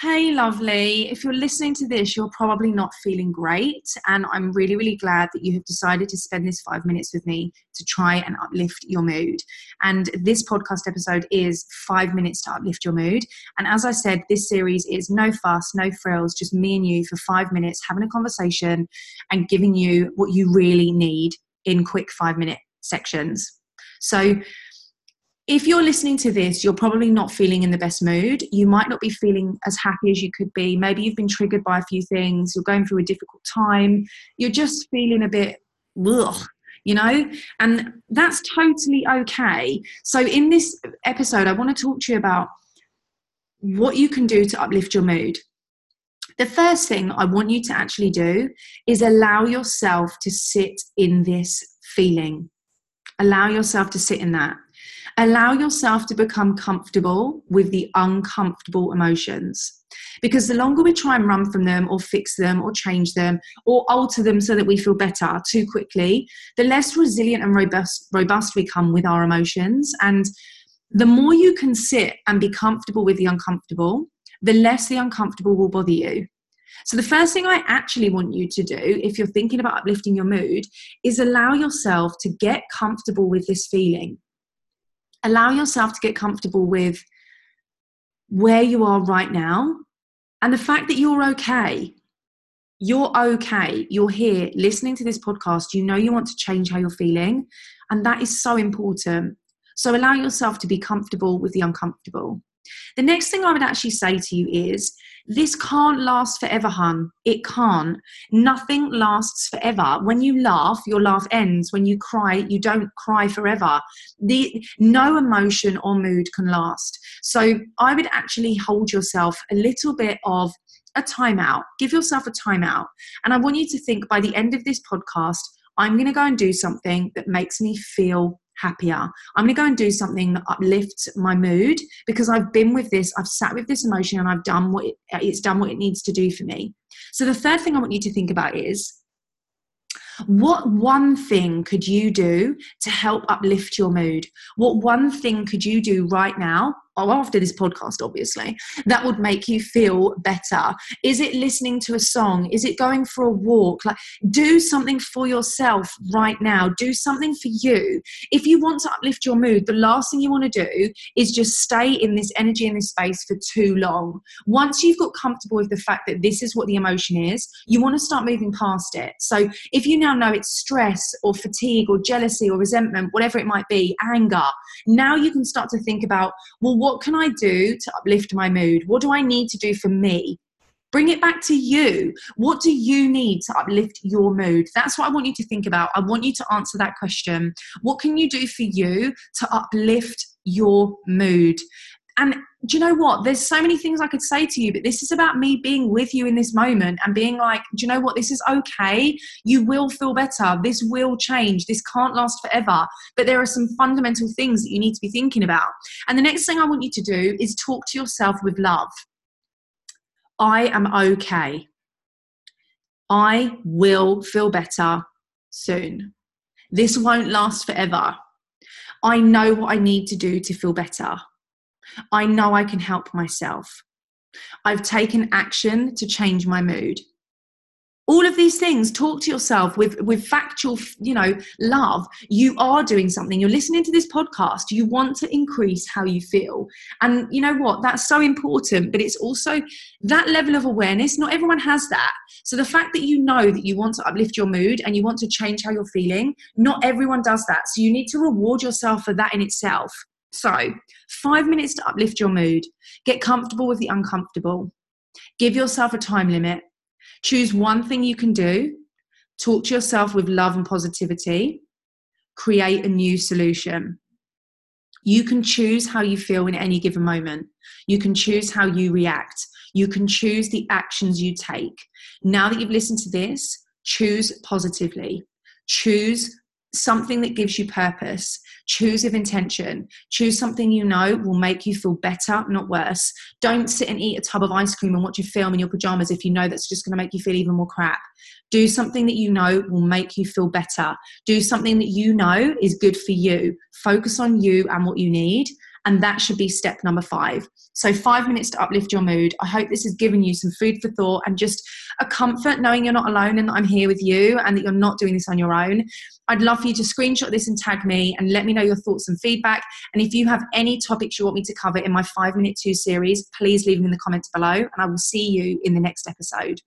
Hey, lovely. If you're listening to this, you're probably not feeling great. And I'm really, really glad that you have decided to spend this five minutes with me to try and uplift your mood. And this podcast episode is five minutes to uplift your mood. And as I said, this series is no fuss, no frills, just me and you for five minutes having a conversation and giving you what you really need in quick five minute sections. So, if you're listening to this, you're probably not feeling in the best mood. You might not be feeling as happy as you could be. Maybe you've been triggered by a few things. You're going through a difficult time. You're just feeling a bit, ugh, you know? And that's totally okay. So, in this episode, I want to talk to you about what you can do to uplift your mood. The first thing I want you to actually do is allow yourself to sit in this feeling. Allow yourself to sit in that. Allow yourself to become comfortable with the uncomfortable emotions. Because the longer we try and run from them or fix them or change them or alter them so that we feel better too quickly, the less resilient and robust, robust we come with our emotions. And the more you can sit and be comfortable with the uncomfortable, the less the uncomfortable will bother you. So, the first thing I actually want you to do, if you're thinking about uplifting your mood, is allow yourself to get comfortable with this feeling allow yourself to get comfortable with where you are right now and the fact that you're okay. You're okay. You're here listening to this podcast. You know you want to change how you're feeling. And that is so important. So allow yourself to be comfortable with the uncomfortable. The next thing I would actually say to you is this can't last forever, hun. It can't. Nothing lasts forever. When you laugh, your laugh ends. When you cry, you don't cry forever. The no emotion or mood can last. So I would actually hold yourself a little bit of a timeout. Give yourself a timeout. And I want you to think by the end of this podcast, I'm going to go and do something that makes me feel happier. I'm going to go and do something that uplifts my mood because I've been with this, I've sat with this emotion and I've done what it, uh, it's done what it needs to do for me. So the third thing I want you to think about is what one thing could you do to help uplift your mood? What one thing could you do right now after this podcast, obviously, that would make you feel better? Is it listening to a song? Is it going for a walk? Like, do something for yourself right now. Do something for you. If you want to uplift your mood, the last thing you want to do is just stay in this energy in this space for too long. Once you've got comfortable with the fact that this is what the emotion is, you want to start moving past it. So if you now know it's stress or fatigue or jealousy or resentment, whatever it might be, anger, now you can start to think about, well, what can I do to uplift my mood? What do I need to do for me? Bring it back to you. What do you need to uplift your mood? That's what I want you to think about. I want you to answer that question. What can you do for you to uplift your mood? And do you know what? There's so many things I could say to you, but this is about me being with you in this moment and being like, do you know what? This is okay. You will feel better. This will change. This can't last forever. But there are some fundamental things that you need to be thinking about. And the next thing I want you to do is talk to yourself with love. I am okay. I will feel better soon. This won't last forever. I know what I need to do to feel better. I know I can help myself. I've taken action to change my mood. All of these things, talk to yourself with, with factual, you know, love. You are doing something. You're listening to this podcast. You want to increase how you feel. And you know what? That's so important, but it's also that level of awareness. Not everyone has that. So the fact that you know that you want to uplift your mood and you want to change how you're feeling, not everyone does that. So you need to reward yourself for that in itself. So, five minutes to uplift your mood. Get comfortable with the uncomfortable. Give yourself a time limit. Choose one thing you can do. Talk to yourself with love and positivity. Create a new solution. You can choose how you feel in any given moment. You can choose how you react. You can choose the actions you take. Now that you've listened to this, choose positively. Choose something that gives you purpose. Choose with intention. Choose something you know will make you feel better, not worse. Don't sit and eat a tub of ice cream and watch a film in your pajamas if you know that's just going to make you feel even more crap. Do something that you know will make you feel better. Do something that you know is good for you. Focus on you and what you need And that should be step number five. So, five minutes to uplift your mood. I hope this has given you some food for thought and just a comfort knowing you're not alone and that I'm here with you and that you're not doing this on your own. I'd love for you to screenshot this and tag me and let me know your thoughts and feedback. And if you have any topics you want me to cover in my five minute two series, please leave them in the comments below and I will see you in the next episode.